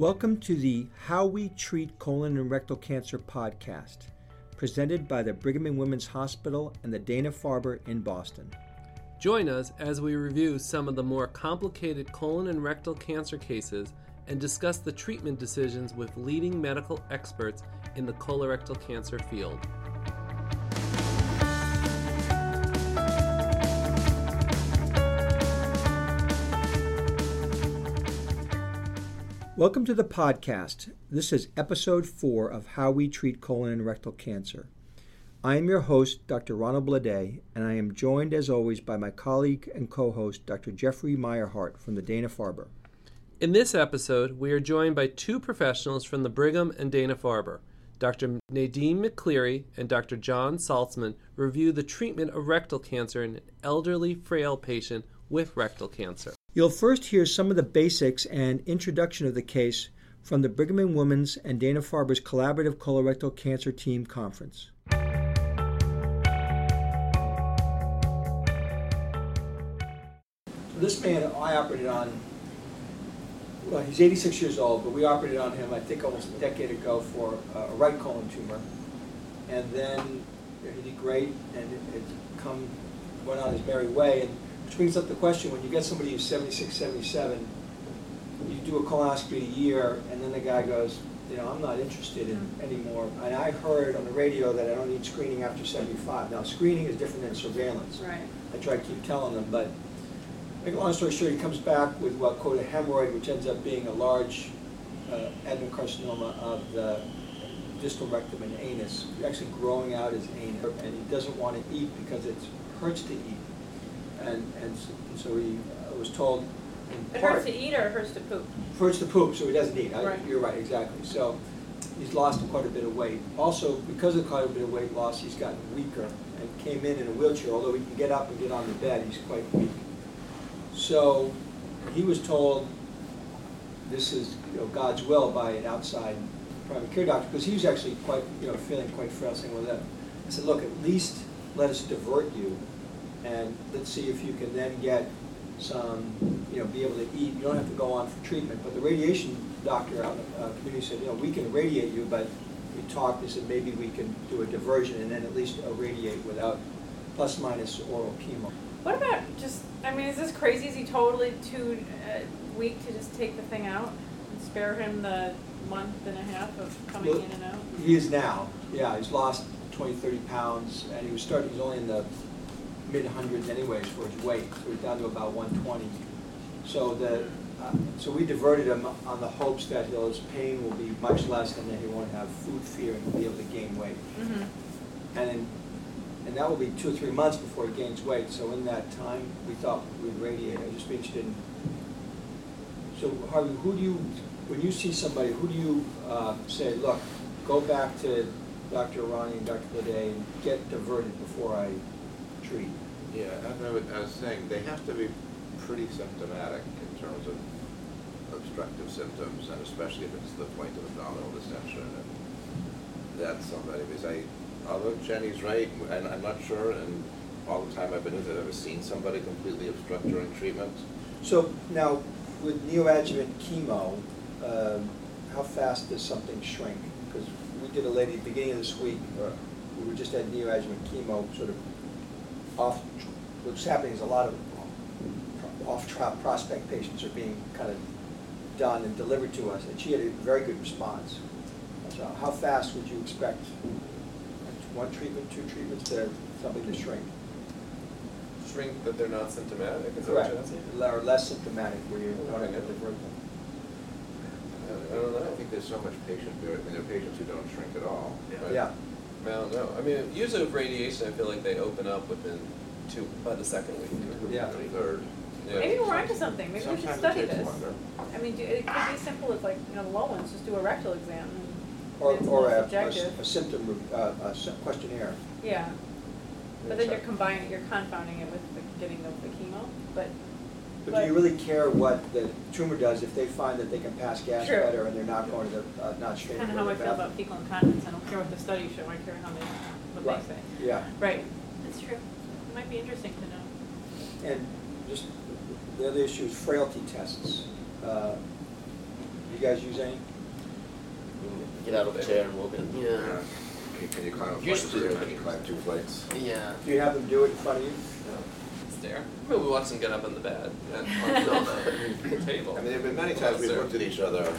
Welcome to the How We Treat Colon and Rectal Cancer podcast, presented by the Brigham and Women's Hospital and the Dana Farber in Boston. Join us as we review some of the more complicated colon and rectal cancer cases and discuss the treatment decisions with leading medical experts in the colorectal cancer field. Welcome to the podcast. This is episode four of How We Treat Colon and Rectal Cancer. I am your host, Dr. Ronald Bleday, and I am joined as always by my colleague and co host, Dr. Jeffrey Meyerhardt from the Dana Farber. In this episode, we are joined by two professionals from the Brigham and Dana Farber. Dr. Nadine McCleary and Dr. John Saltzman review the treatment of rectal cancer in an elderly, frail patient with rectal cancer. You'll first hear some of the basics and introduction of the case from the Brigham and Women's and Dana Farber's Collaborative Colorectal Cancer Team Conference. This man I operated on, well, he's 86 years old, but we operated on him, I think, almost a decade ago for a right colon tumor. And then he did great, and it, it come, went on his merry way. And which brings up the question, when you get somebody who's 76, 77, you do a colonoscopy a year, and then the guy goes, you know, I'm not interested in anymore. And I heard on the radio that I don't need screening after 75. Now, screening is different than surveillance. Right. I try to keep telling them, but make a long story short, he comes back with what called a hemorrhoid, which ends up being a large uh, adenocarcinoma of the distal rectum and anus, actually growing out his anus, and he doesn't want to eat because it hurts to eat. And, and s- so he uh, was told in It part. hurts to eat or it hurts to poop? Hurts to poop, so he doesn't eat. I- Right. You're right, exactly. So he's lost quite a bit of weight. Also, because of quite a bit of weight loss, he's gotten weaker and came in in a wheelchair. Although he can get up and get on the bed, he's quite weak. So he was told this is you know, God's will by an outside primary care doctor because he was actually quite you know feeling quite frail. Saying, "Well, that," I said, "Look, at least let us divert you, and let's see if you can then get some you know be able to eat. You don't have to go on for treatment." But the radiation doctor out in the uh, community said, "You know, we can irradiate you, but." We talked. They said maybe we can do a diversion and then at least irradiate without plus minus oral chemo. What about just, I mean, is this crazy? Is he totally too uh, weak to just take the thing out and spare him the month and a half of coming Well, in and out? He is now, yeah, he's lost 20, 30 pounds, and he was starting, he's only in the mid hundreds anyways for his weight, so he's down to about 120. So the, uh, so we diverted him on the hopes that his pain will be much less and that he won't have food fear and be able to gain weight. Mm-hmm. And then, and that will be two or three months before he gains weight, so in that time, we thought we'd radiate, I'd just be interested in. So Harvey, who do you, when you see somebody, who do you uh, say, look, go back to Dr. Ronnie and Dr. Lede and get diverted before I treat? Yeah, as I was, saying, they have to be pretty symptomatic in terms of obstructive symptoms, and especially if it's the point of abdominal dissection. And that's somebody, because I, although Jenny's right, and I'm not sure, and all the time I've been it, I've ever seen somebody completely obstruct during treatment. So now, with neoadjuvant chemo, um, how fast does something shrink? Because we did a lady at the beginning of this week, uh, we were just at neoadjuvant chemo, sort of off, what's happening is a lot of off-trial prospect patients are being kind of done and delivered to us, and she had a very good response. So how fast would you expect, one treatment, two treatments, to something to shrink? Shrink that they're not symptomatic, is that what Correct, you're asking? or less symptomatic, where you don't have to divert them? I don't know, I think there's so much patient, I mean, there are patients who don't shrink at all. but- Yeah. I don't know, I mean, usually with radiation, I feel like they open up within two, by the second week. Yeah. The Third. Yeah. Maybe we're onto something. Maybe we should Sometimes it study takes this. longer. I mean, do- it could be as simple as like, you know, the low ones, just do a rectal exam. and Or, it's or more a, a subjective. a symptom, uh, a sy- questionnaire. Yeah, but then you're combining, you're confounding it with the, getting the, the chemo, but. But do you really care what the tumor does if they find that they can pass gas True. better and they're not going to the, uh, not straight? Kind of how I feel about fecal incontinence, I don't care what the studies show, I care how they, what Right. they say. Yeah, Right, that's true. It might be interesting to know. and just, the other issue is frailty tests. Uh, You You guys use any? Get out of the chair and walk in. Yeah. Yeah. Can, can you climb a flight Used of to. stairs? Can you climb two flights? Yeah. Do you have them do it in front of you? Stare. I mean, we watched them get up on the bed, and on the table. I mean, there've been many times we've looked at each other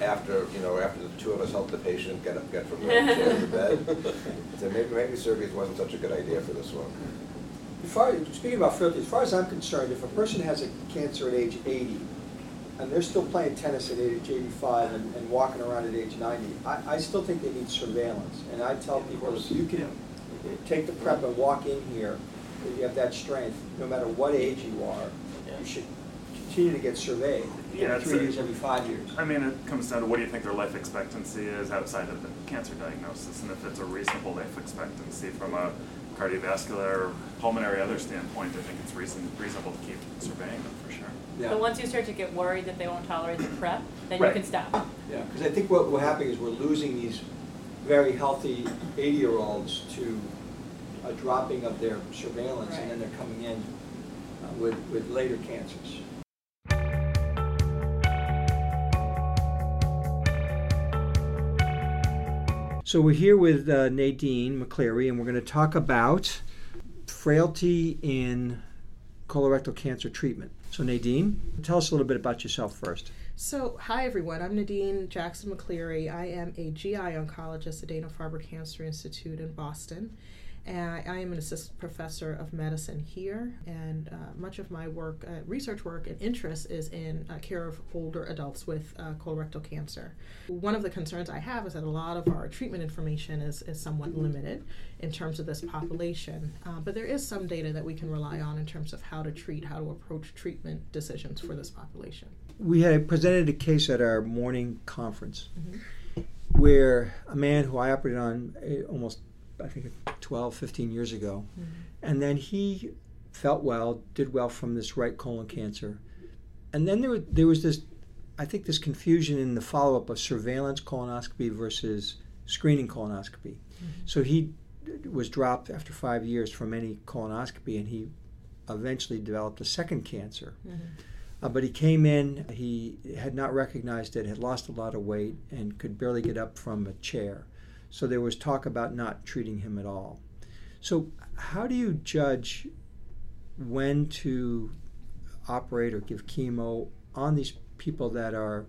after, you know, after the two of us helped the patient get up, get from the chair to the bed. So maybe, maybe surgery wasn't such a good idea for this one. As far, speaking about frailty, as far as I'm concerned, if a person has a cancer at age eighty, and they're still playing tennis at age eighty-five and, and walking around at age ninety, I, I still think they need surveillance. And I tell people, if you can take the prep and walk in here, that you have that strength, no matter what age you are, Yeah. you should continue to get surveyed. Yeah, every it's Three a- years, every five years. I mean, it comes down to what do you think their life expectancy is outside of the cancer diagnosis, and if it's a reasonable life expectancy from a cardiovascular, pulmonary, other standpoint, I think it's reason, reasonable to keep surveying them for sure. Yeah. But once you start to get worried that they won't tolerate the prep, then you Right. can stop. Yeah, because I think what will happen is we're losing these very healthy eighty-year-olds to a dropping of their surveillance, and then they're coming in uh, with, with later cancers. So we're here with uh, Nadine McCleary, and we're going to talk about frailty in colorectal cancer treatment. So Nadine, tell us a little bit about yourself first. So, hi everyone. I'm Nadine Jackson McCleary. I am a GI oncologist at Dana Farber Cancer Institute in Boston. And I am an assistant professor of medicine here, and uh, much of my work, uh, research work, and interest is in uh, care of older adults with uh, colorectal cancer. One of the concerns I have is that a lot of our treatment information is, is somewhat limited in terms of this population, uh, but there is some data that we can rely on in terms of how to treat, how to approach treatment decisions for this population. We had presented a case at our morning conference where a man who I operated on eh, almost, I think, 12, 15 years ago, mm-hmm. and then he felt well, did well from this right colon cancer. And then there, wa- there was this, I think, this confusion in the follow up of surveillance colonoscopy versus screening colonoscopy. Mm-hmm. So he was dropped after five years from any colonoscopy, and he eventually developed a second cancer. Mm-hmm. Uh, but he came in, he had not recognized it, had lost a lot of weight, and could barely get up from a chair. So there was talk about not treating him at all. So, how do you judge when to operate or give chemo on these people that are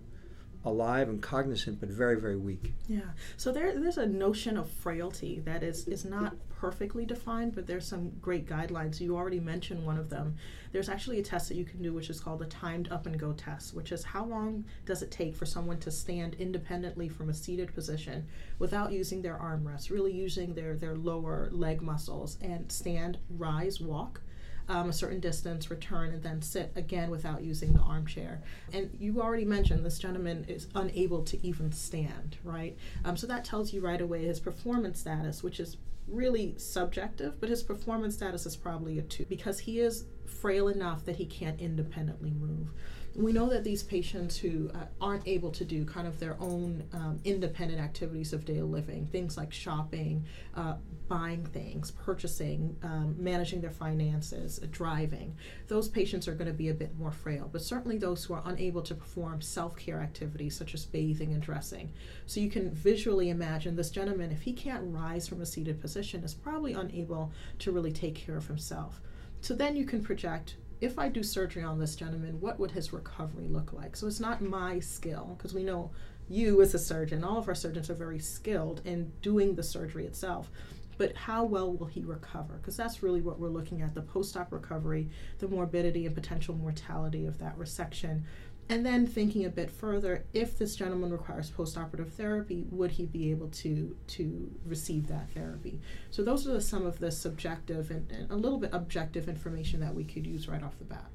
alive and cognizant but very, very weak? Yeah. So there, there's a notion of frailty that is, is not perfectly defined, but there's some great guidelines. You already mentioned one of them. There's actually a test that you can do, which is called a timed up and go test, which is how long does it take for someone to stand independently from a seated position without using their armrests, really using their, their lower leg muscles and stand, rise, walk um, a certain distance, return, and then sit again without using the armchair. And you already mentioned this gentleman is unable to even stand, right? Um, so that tells you right away his performance status, which is really subjective, but his performance status is probably a two because he is frail enough that he can't independently move. We know that these patients who uh, aren't able to do kind of their own um, independent activities of daily living, things like shopping, uh, buying things, purchasing, um, managing their finances, uh, driving, those patients are going to be a bit more frail. But certainly those who are unable to perform self care activities such as bathing and dressing. So you can visually imagine this gentleman, if he can't rise from a seated position, is probably unable to really take care of himself. So then you can project if I do surgery on this gentleman, what would his recovery look like? So it's not my skill, because we know you as a surgeon, all of our surgeons are very skilled in doing the surgery itself. But how well will he recover? Because that's really what we're looking at the post op recovery, the morbidity and potential mortality of that resection. And then thinking a bit further, if this gentleman requires postoperative therapy, would he be able to to receive that therapy? So those are some of the subjective and, and a little bit objective information that we could use right off the bat.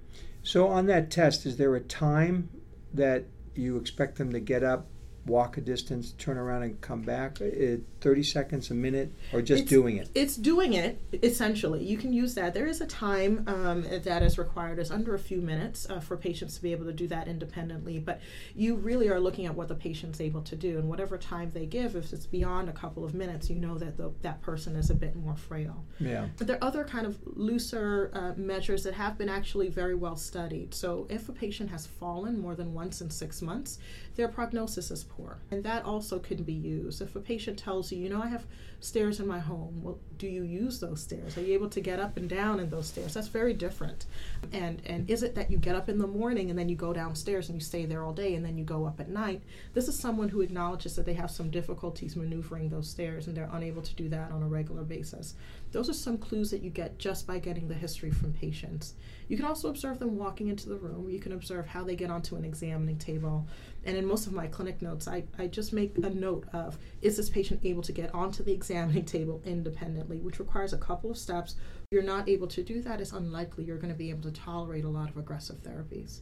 So, on that test, is there a time that you expect them to get up walk a distance, turn around and come back? Uh, 30 seconds, a minute, or just It's- doing it? It's doing it essentially. You can use that. There is a time um, that is required. It's under a few minutes uh, for patients to be able to do that independently. But you really are looking at what the patient's able to do, and whatever time they give. If it's beyond a couple of minutes, you know that the, that person is a bit more frail. Yeah. But there are other kind of looser uh, measures that have been actually very well studied. So if a patient has fallen more than once in six months, their prognosis is poor. And that also can be used. If a patient tells you, you know, I have stairs in my home, well, do you use those stairs? Are you able to get up and down in those stairs? That's very different. And and is it that you get up in the morning and then you go downstairs and you stay there all day and then you go up at night? This is someone who acknowledges that they have some difficulties maneuvering those stairs and they're unable to do that on a regular basis. Those are some clues that you get just by getting the history from patients. You can also observe them walking into the room. You can observe how they get onto an examining table. And in most of my clinic notes, I, I just make a note of is this patient able to get onto the examining table independently, which requires a couple of steps. You're not able to do that, it's unlikely you're going to be able to tolerate a lot of aggressive therapies.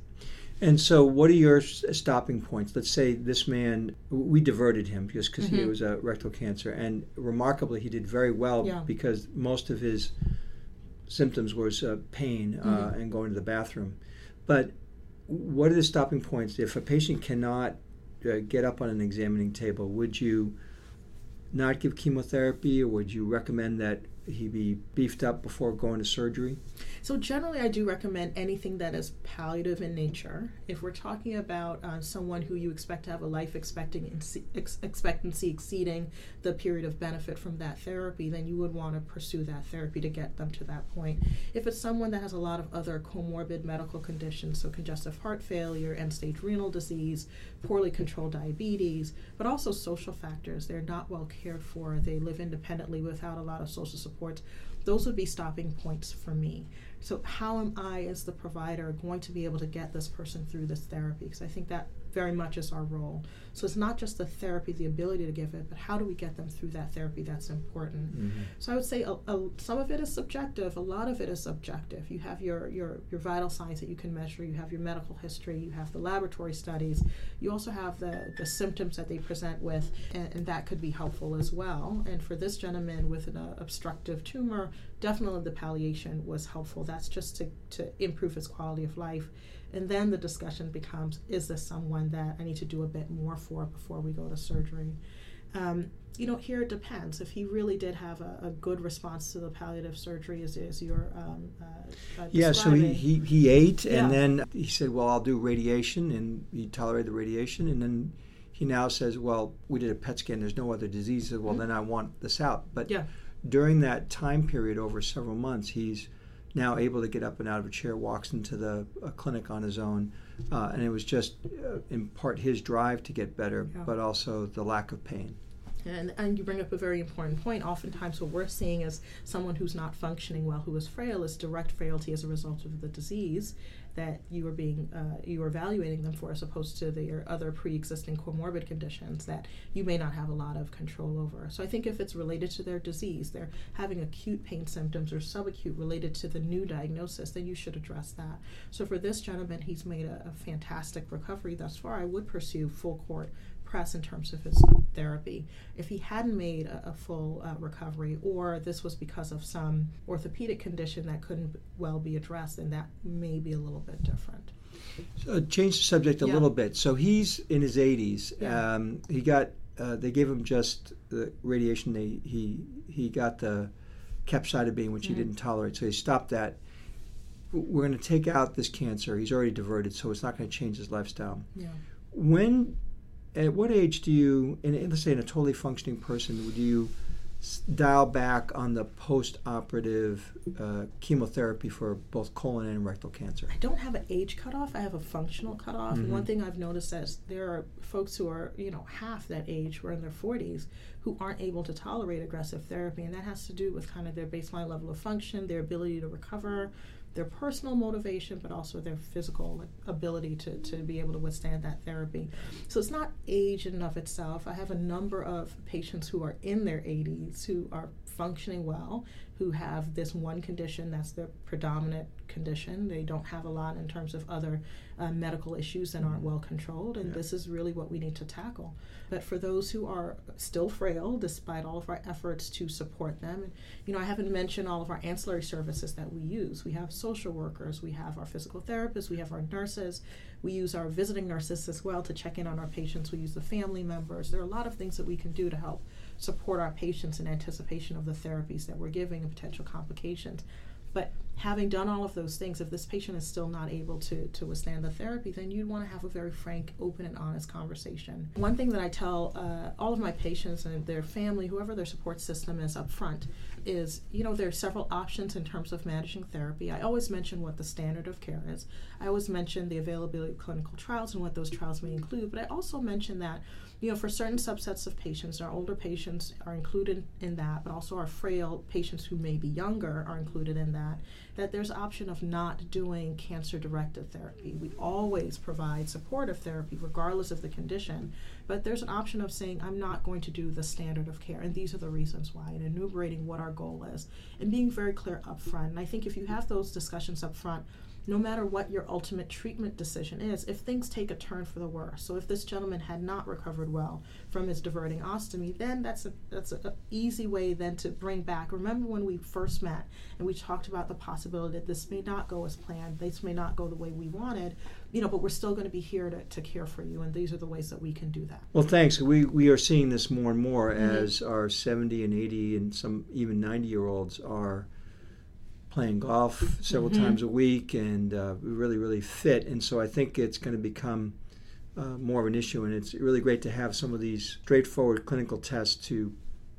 And so, what are your stopping points? Let's say this man, we diverted him just because he Mhm. was a rectal cancer, and remarkably, he did very well Yeah. because most of his symptoms was uh, pain uh, Mhm. and going to the bathroom. But what are the stopping points? If a patient cannot uh, get up on an examining table, would you not give chemotherapy, or would you recommend that he be beefed up before going to surgery? So generally, I do recommend anything that is palliative in nature. If we're talking about uh, someone who you expect to have a life expectancy, ex- expectancy exceeding the period of benefit from that therapy, then you would want to pursue that therapy to get them to that point. If it's someone that has a lot of other comorbid medical conditions, so congestive heart failure, end-stage renal disease, poorly controlled diabetes, but also social factors, they're not well cared for, they live independently without a lot of social support those would be stopping points for me. So, how am I, as the provider, going to be able to get this person through this therapy? Because I think that very much is our role. So, it's not just the therapy, the ability to give it, but how do we get them through that therapy that's important. So, I would say a, a, some of it is subjective, a lot of it is subjective. You have your, your, your vital signs that you can measure, you have your medical history, you have the laboratory studies, you also have the, the symptoms that they present with, and, and that could be helpful as well. And for this gentleman with an uh, obstructive tumor, definitely the palliation was helpful. That's just to, to improve his quality of life. And then the discussion becomes is this someone that I need to do a bit more for before we go to surgery? Um, you know, here it depends. If he really did have a, a good response to the palliative surgery, as, as you're um, uh, uh, Yeah, so he, he, he ate Yeah. and then he said, Well, I'll do radiation, and he tolerated the radiation. And then he now says, Well, we did a PET scan, there's no other diseases. Well, Mhm. then I want this out. But Yeah. during that time period over several months, he's now able to get up and out of a chair, walks into the clinic on his own. Uh, and it was just uh, in part his drive to get better, Yeah. but also the lack of pain. And, and you bring up a very important point. Oftentimes, what we're seeing is someone who's not functioning well, who is frail, is direct frailty as a result of the disease that you are being uh, you are evaluating them for, as opposed to their other pre-existing comorbid conditions that you may not have a lot of control over. So I think if it's related to their disease, they're having acute pain symptoms or subacute related to the new diagnosis, then you should address that. So for this gentleman, he's made a, a fantastic recovery thus far. I would pursue full court press in terms of his therapy. If he hadn't made a, a full uh, recovery, or this was because of some orthopedic condition that couldn't well be addressed, then that may be a little bit different. So change the subject a Yeah. little bit. So he's in his 80s. Yeah. Um, he got uh, they gave him just the radiation. They he he got the capecitabine, which he Mhm. didn't tolerate. So he stopped that. We're going to take out this cancer. He's already diverted, so it's not going to change his lifestyle. Yeah. When, at what age do you, in, let's say in a totally functioning person, would you s- dial back on the post-operative uh, chemotherapy for both colon and rectal cancer? I don't have an age cutoff. I have a functional cutoff. And one thing I've noticed is there are folks who are, you know, half that age, who are in their 40s, who aren't able to tolerate aggressive therapy. And that has to do with kind of their baseline level of function, their ability to recover, their personal motivation, but also their physical ability to, to be able to withstand that therapy. So it's not age in and of itself. I have a number of patients who are in their 80s who are functioning well, who have this one condition that's their predominant condition. They don't have a lot in terms of other uh, medical issues and aren't well controlled, and Yeah. this is really what we need to tackle. But for those who are still frail, despite all of our efforts to support them, and you know, I haven't mentioned all of our ancillary services that we use. We have social workers, we have our physical therapists, we have our nurses, we use our visiting nurses as well to check in on our patients. We use the family members. There are a lot of things that we can do to help support our patients in anticipation of the therapies that we're giving and potential complications. But having done all of those things, if this patient is still not able to, to withstand the therapy, then you'd want to have a very frank, open, and honest conversation. One thing that I tell uh, all of my patients and their family, whoever their support system is up front, is you know, there are several options in terms of managing therapy. I always mention what the standard of care is. I always mention the availability of clinical trials and what those trials may include, but I also mention that you know, for certain subsets of patients, our older patients are included in that, but also our frail patients who may be younger are included in that, that there's option of not doing cancer-directed therapy. We always provide supportive therapy regardless of the condition, but there's an option of saying, I'm not going to do the standard of care, and these are the reasons why, and enumerating what our goal is, and being very clear up front. And I think if you have those discussions up front, no matter what your ultimate treatment decision is, if things take a turn for the worse. So if this gentleman had not recovered well from his diverting ostomy, then that's a that's a, a easy way then to bring back. Remember when we first met and we talked about the possibility that this may not go as planned, this may not go the way we wanted, you know, but we're still going to be here to, to care for you, and these are the ways that we can do that. Well, thanks. We, we are seeing this more and more Mhm. as our 70 and 80 and some even 90 year olds are playing golf several Mhm. times a week and uh, really, really fit. And so I think it's going to become uh, more of an issue. And it's really great to have some of these straightforward clinical tests to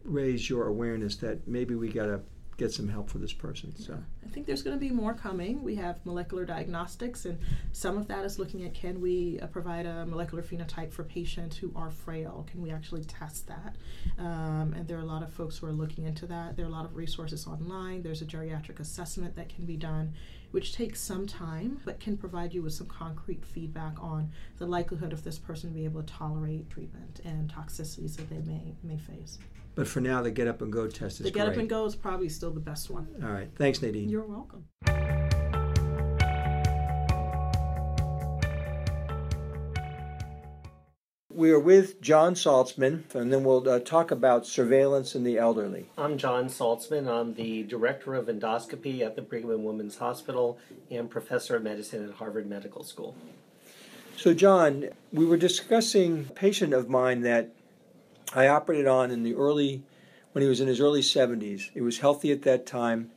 raise your awareness that maybe we got to get some help for this person. So. I think there's going to be more coming. We have molecular diagnostics, and some of that is looking at can we uh, provide a molecular phenotype for patients who are frail? Can we actually test that? Um, and there are a lot of folks who are looking into that. There are a lot of resources online. There's a geriatric assessment that can be done, which takes some time, but can provide you with some concrete feedback on the likelihood of this person being able to tolerate treatment and toxicities that they may may face. But for now, the get up and go test is the get great. up and go is probably still the best one. All right. Thanks, Nadine. You're welcome. We are with John Saltzman, and then we'll uh, talk about surveillance in the elderly. I'm John Saltzman. I'm the director of endoscopy at the Brigham and Women's Hospital and professor of medicine at Harvard Medical School. So, John, we were discussing a patient of mine that I operated on in the early, when he was in his early 70s. He was healthy at that time.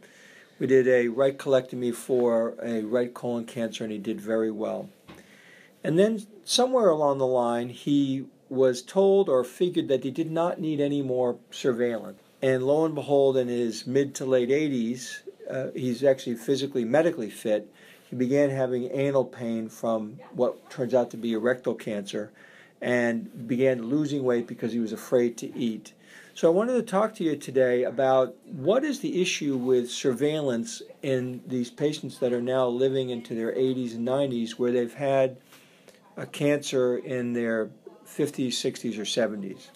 We did a right colectomy for a right colon cancer, and he did very well. And then somewhere along the line, he was told or figured that he did not need any more surveillance. And lo and behold, in his mid to late 80s, uh, he's actually physically, medically fit. He began having anal pain from what turns out to be a rectal cancer and began losing weight because he was afraid to eat. So I wanted to talk to you today about what is the issue with surveillance in these patients that are now living into their 80s and 90s where they've had a cancer in their 50s, 60s, or 70s.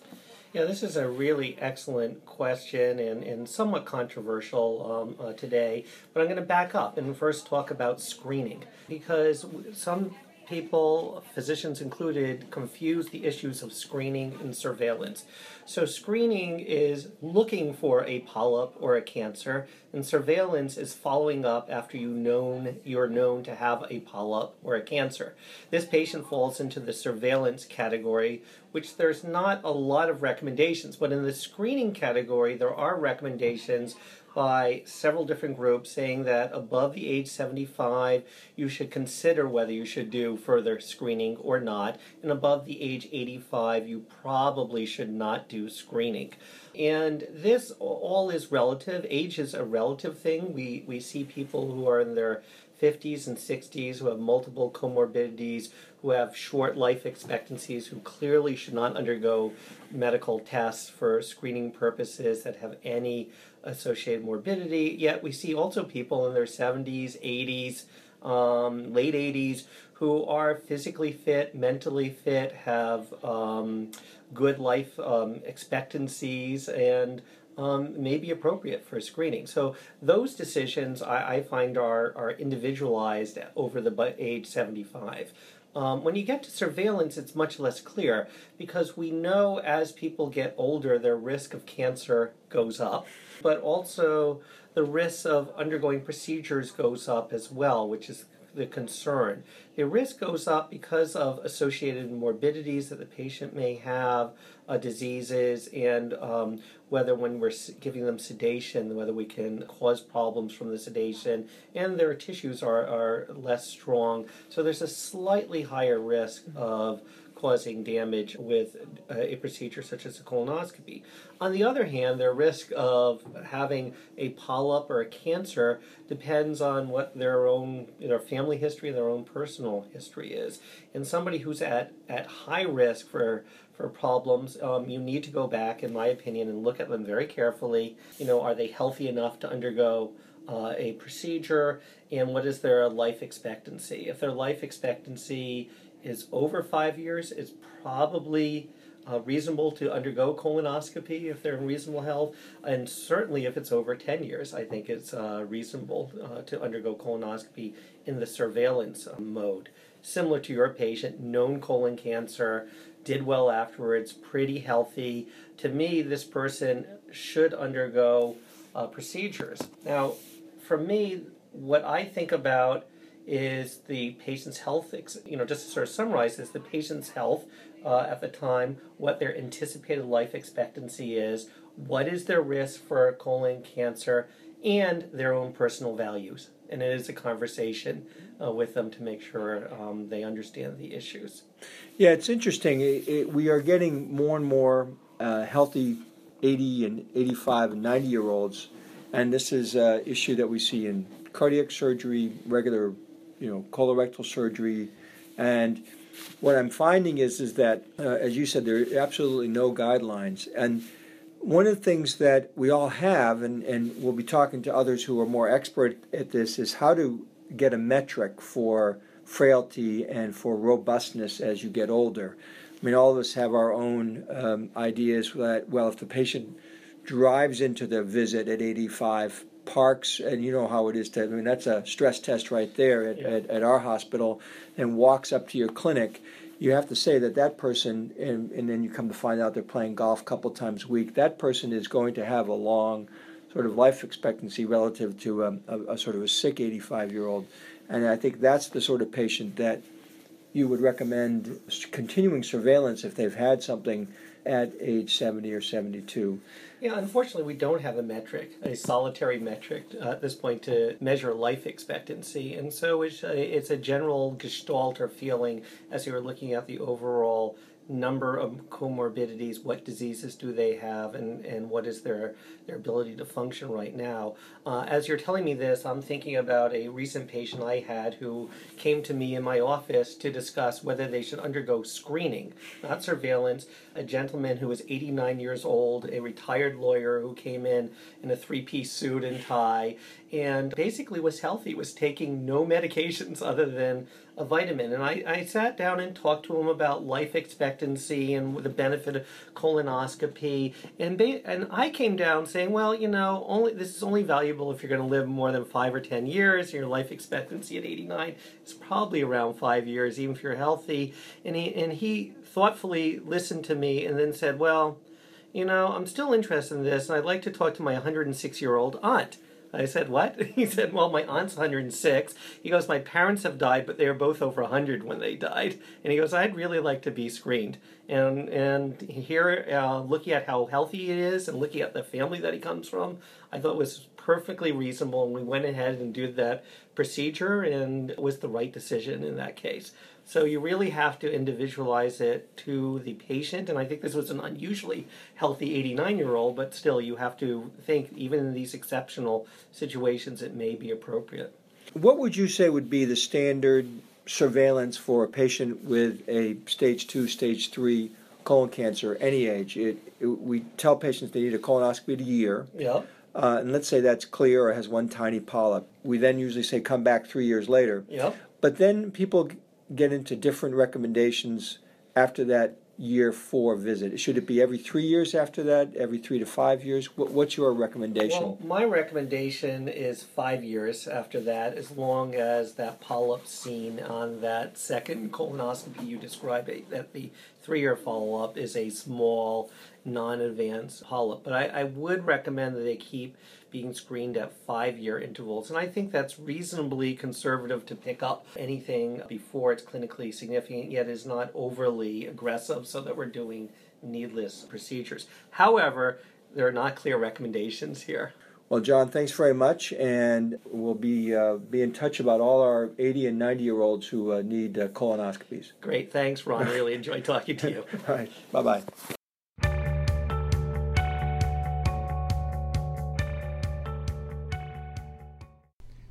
Yeah, this is a really excellent question and, and somewhat controversial um, uh, today, but I'm going to back up and first talk about screening because some people, physicians included, confuse the issues of screening and surveillance. So, screening is looking for a polyp or a cancer, and surveillance is following up after you known you're known to have a polyp or a cancer. This patient falls into the surveillance category, which there's not a lot of recommendations, but in the screening category, there are recommendations by several different groups saying that above the age 75 you should consider whether you should do further screening or not. And above the age 85 you probably should not do screening. And this all is relative. Age is a relative thing. We we see people who are in their 50s and 60s who have multiple comorbidities, who have short life expectancies, who clearly should not undergo medical tests for screening purposes that have any associated morbidity. Yet we see also people in their 70s, 80s, um, late 80s who are physically fit, mentally fit, have um, good life um, expectancies, and um, may be appropriate for screening. So those decisions I, I find are, are individualized over the age 75. Um, when you get to surveillance, it's much less clear because we know as people get older, their risk of cancer goes up, but also the risk of undergoing procedures goes up as well, which is the concern. The risk goes up because of associated morbidities that the patient may have, uh, diseases, and um, whether when we're giving them sedation, whether we can cause problems from the sedation, and their tissues are, are less strong. So there's a slightly higher risk of causing damage with a procedure such as a colonoscopy. On the other hand, their risk of having a polyp or a cancer depends on what their own their family history, their own personal history is. And somebody who's at, at high risk for for problems, um, you need to go back, in my opinion, and look at them very carefully. You know, are they healthy enough to undergo uh, a procedure, and what is their life expectancy? If their life expectancy is over five years, it's probably uh, reasonable to undergo colonoscopy if they're in reasonable health, and certainly if it's over 10 years, I think it's uh, reasonable uh, to undergo colonoscopy in the surveillance mode. Similar to your patient, known colon cancer, did well afterwards, pretty healthy. To me, this person should undergo uh, procedures. Now, for me, what I think about is the patient's health, you know, just to sort of summarize is the patient's health uh, at the time, what their anticipated life expectancy is, what is their risk for colon cancer, and their own personal values. And it is a conversation uh, with them to make sure um, they understand the issues. Yeah, it's interesting. It, it, we are getting more and more uh, healthy 80 and 85 and 90 year olds, and this is an issue that we see in cardiac surgery, regular you know, colorectal surgery, and what I'm finding is is that, uh, as you said, there are absolutely no guidelines, and one of the things that we all have, and, and we'll be talking to others who are more expert at this, is how to get a metric for frailty and for robustness as you get older. I mean, all of us have our own um, ideas that, well, if the patient drives into the visit at 85 parks, and you know how it is to, I mean, that's a stress test right there at, yeah. at, at, our hospital, and walks up to your clinic, you have to say that that person, and, and then you come to find out they're playing golf a couple times a week, that person is going to have a long sort of life expectancy relative to a, a, a sort of a sick 85 year old. And I think that's the sort of patient that you would recommend continuing surveillance if they've had something at age 70 or 72. Yeah, unfortunately, we don't have a metric, a solitary metric uh, at this point to measure life expectancy. And so it's a, it's a general gestalt or feeling as you're looking at the overall number of comorbidities, what diseases do they have, and, and what is their, their ability to function right now. Uh, as you're telling me this, I'm thinking about a recent patient I had who came to me in my office to discuss whether they should undergo screening, not surveillance. A gentleman who was 89 years old, a retired lawyer who came in in a three piece suit and tie, and basically was healthy, was taking no medications other than a vitamin. And I, I sat down and talked to him about life expectancy and the benefit of colonoscopy. And, ba- and I came down saying, well, you know, only this is only valuable if you're going to live more than five or 10 years. Your life expectancy at 89 is probably around five years, even if you're healthy. And he, and he thoughtfully listened to me and then said, well, you know, I'm still interested in this, and I'd like to talk to my 106 year old aunt. I said, What? He said, Well, my aunt's 106. He goes, My parents have died, but they were both over 100 when they died. And he goes, I'd really like to be screened. And, and here, uh, looking at how healthy he is and looking at the family that he comes from, I thought was perfectly reasonable. And we went ahead and did that procedure, and it was the right decision in that case. So you really have to individualize it to the patient. And I think this was an unusually healthy 89 year old, but still, you have to think, even in these exceptional situations, it may be appropriate. What would you say would be the standard surveillance for a patient with a stage two, stage three colon cancer, any age? It, it, we tell patients they need a colonoscopy a year. Yeah. Uh, and let's say that's clear or has one tiny polyp. We then usually say come back three years later. Yep. But then people get into different recommendations after that year four visit? Should it be every three years after that? Every three to five years? What, what's your recommendation? Well, my recommendation is five years after that, as long as that polyp seen on that second colonoscopy you described, that the three year follow up is a small, non advanced polyp. But I, I would recommend that they keep being screened at five year intervals. And I think that's reasonably conservative to pick up anything before it's clinically significant, yet is not overly aggressive so that we're doing needless procedures. However, there are not clear recommendations here. Well, John, thanks very much, and we'll be uh, be in touch about all our 80 and 90 year olds who uh, need uh, colonoscopies. Great, thanks, Ron. Really enjoyed talking to you. all right, bye bye.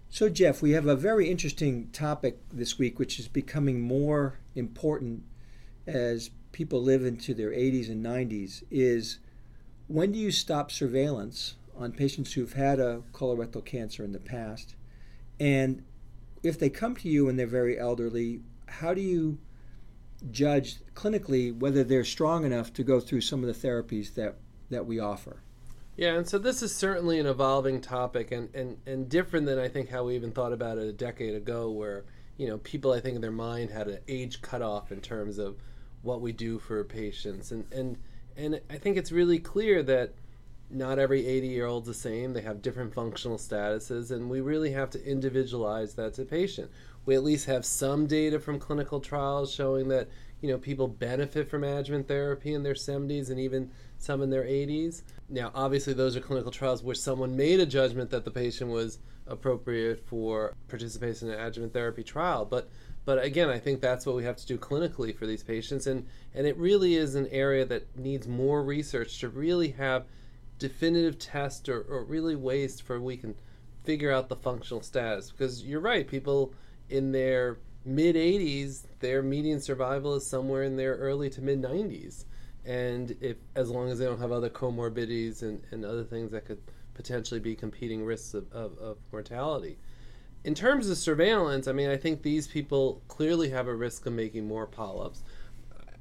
So, Jeff, we have a very interesting topic this week, which is becoming more important as people live into their 80s and 90s. Is when do you stop surveillance on patients who've had a colorectal cancer in the past? And if they come to you and they're very elderly, how do you judge clinically whether they're strong enough to go through some of the therapies that, that we offer? Yeah, and so this is certainly an evolving topic and, and, and different than I think how we even thought about it a decade ago, where, you know, people I think in their mind had an age cutoff in terms of what we do for patients. And, and, and I think it's really clear that not every 80 year old's the same. They have different functional statuses, and we really have to individualize that to patient. We at least have some data from clinical trials showing that you know people benefit from adjuvant therapy in their 70s and even some in their 80s. Now, obviously, those are clinical trials where someone made a judgment that the patient was appropriate for participation in an adjuvant therapy trial, but but again, I think that's what we have to do clinically for these patients, and and it really is an area that needs more research to really have definitive tests or, or really ways for we can figure out the functional status. Because you're right, people in their mid 80s, their median survival is somewhere in their early to mid 90s. And if as long as they don't have other comorbidities and, and other things that could potentially be competing risks of, of, of mortality. In terms of surveillance, I mean, I think these people clearly have a risk of making more polyps.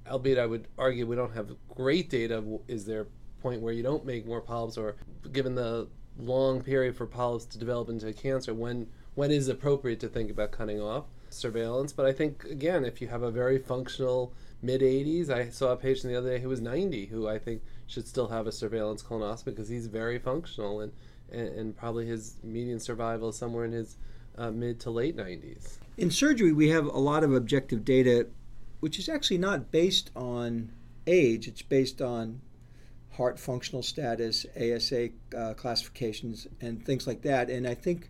Albeit, I would argue we don't have great data. Is there point where you don't make more polyps, or given the long period for polyps to develop into cancer, when when is appropriate to think about cutting off surveillance? But I think again, if you have a very functional mid 80s, I saw a patient the other day who was 90, who I think should still have a surveillance colonoscopy because he's very functional and, and, and probably his median survival is somewhere in his uh, mid to late 90s. In surgery, we have a lot of objective data, which is actually not based on age. It's based on heart functional status, ASA uh, classifications, and things like that. And I think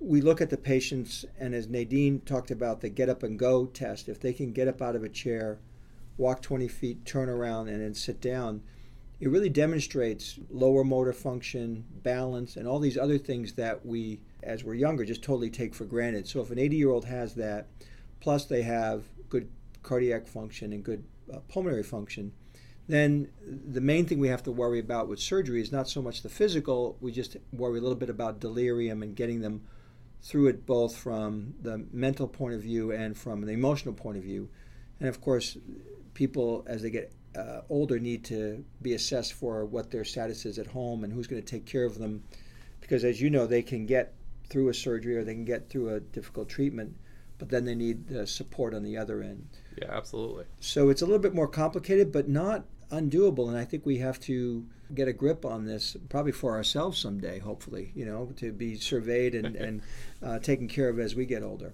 we look at the patients, and as Nadine talked about, the get up and go test. If they can get up out of a chair, walk 20 feet, turn around, and then sit down, it really demonstrates lower motor function, balance, and all these other things that we, as we're younger, just totally take for granted. So if an 80 year old has that, plus they have good cardiac function and good uh, pulmonary function, then the main thing we have to worry about with surgery is not so much the physical, we just worry a little bit about delirium and getting them through it both from the mental point of view and from the emotional point of view. And of course, people as they get uh, older need to be assessed for what their status is at home and who's going to take care of them. Because as you know, they can get through a surgery or they can get through a difficult treatment, but then they need the support on the other end. Yeah, absolutely. So it's a little bit more complicated, but not undoable. And I think we have to get a grip on this, probably for ourselves someday, hopefully, you know, to be surveyed and, and uh, taken care of as we get older.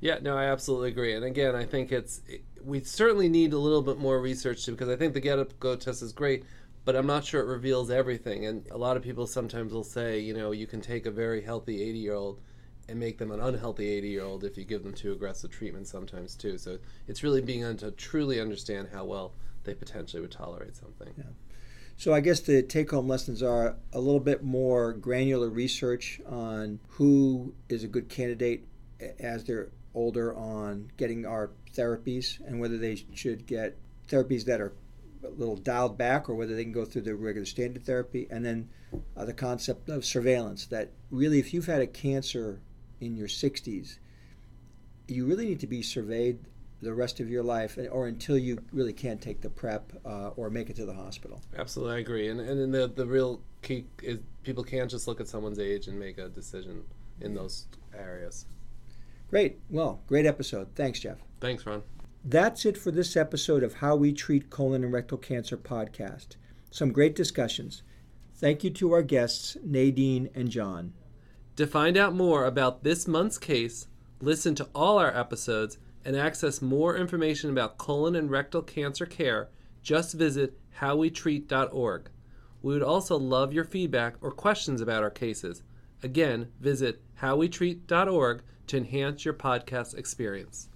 Yeah, no, I absolutely agree. And again, I think it's we certainly need a little bit more research too, because I think the Get Up Go test is great, but I'm not sure it reveals everything. And a lot of people sometimes will say, you know, you can take a very healthy 80 year old and make them an unhealthy 80 year old if you give them too aggressive treatment sometimes too. So it's really being able to truly understand how well they potentially would tolerate something. Yeah. So I guess the take-home lessons are a little bit more granular research on who is a good candidate as they're older on getting our therapies and whether they should get therapies that are a little dialed back or whether they can go through the regular standard therapy and then uh, the concept of surveillance that really if you've had a cancer in your 60s you really need to be surveyed the rest of your life, or until you really can't take the prep uh, or make it to the hospital. Absolutely, I agree. And and then the the real key is people can't just look at someone's age and make a decision in those areas. Great. Well, great episode. Thanks, Jeff. Thanks, Ron. That's it for this episode of How We Treat Colon and Rectal Cancer podcast. Some great discussions. Thank you to our guests, Nadine and John. To find out more about this month's case, listen to all our episodes, and access more information about colon and rectal cancer care, just visit howwetreat.org. We would also love your feedback or questions about our cases. Again, visit howwetreat.org to enhance your podcast experience.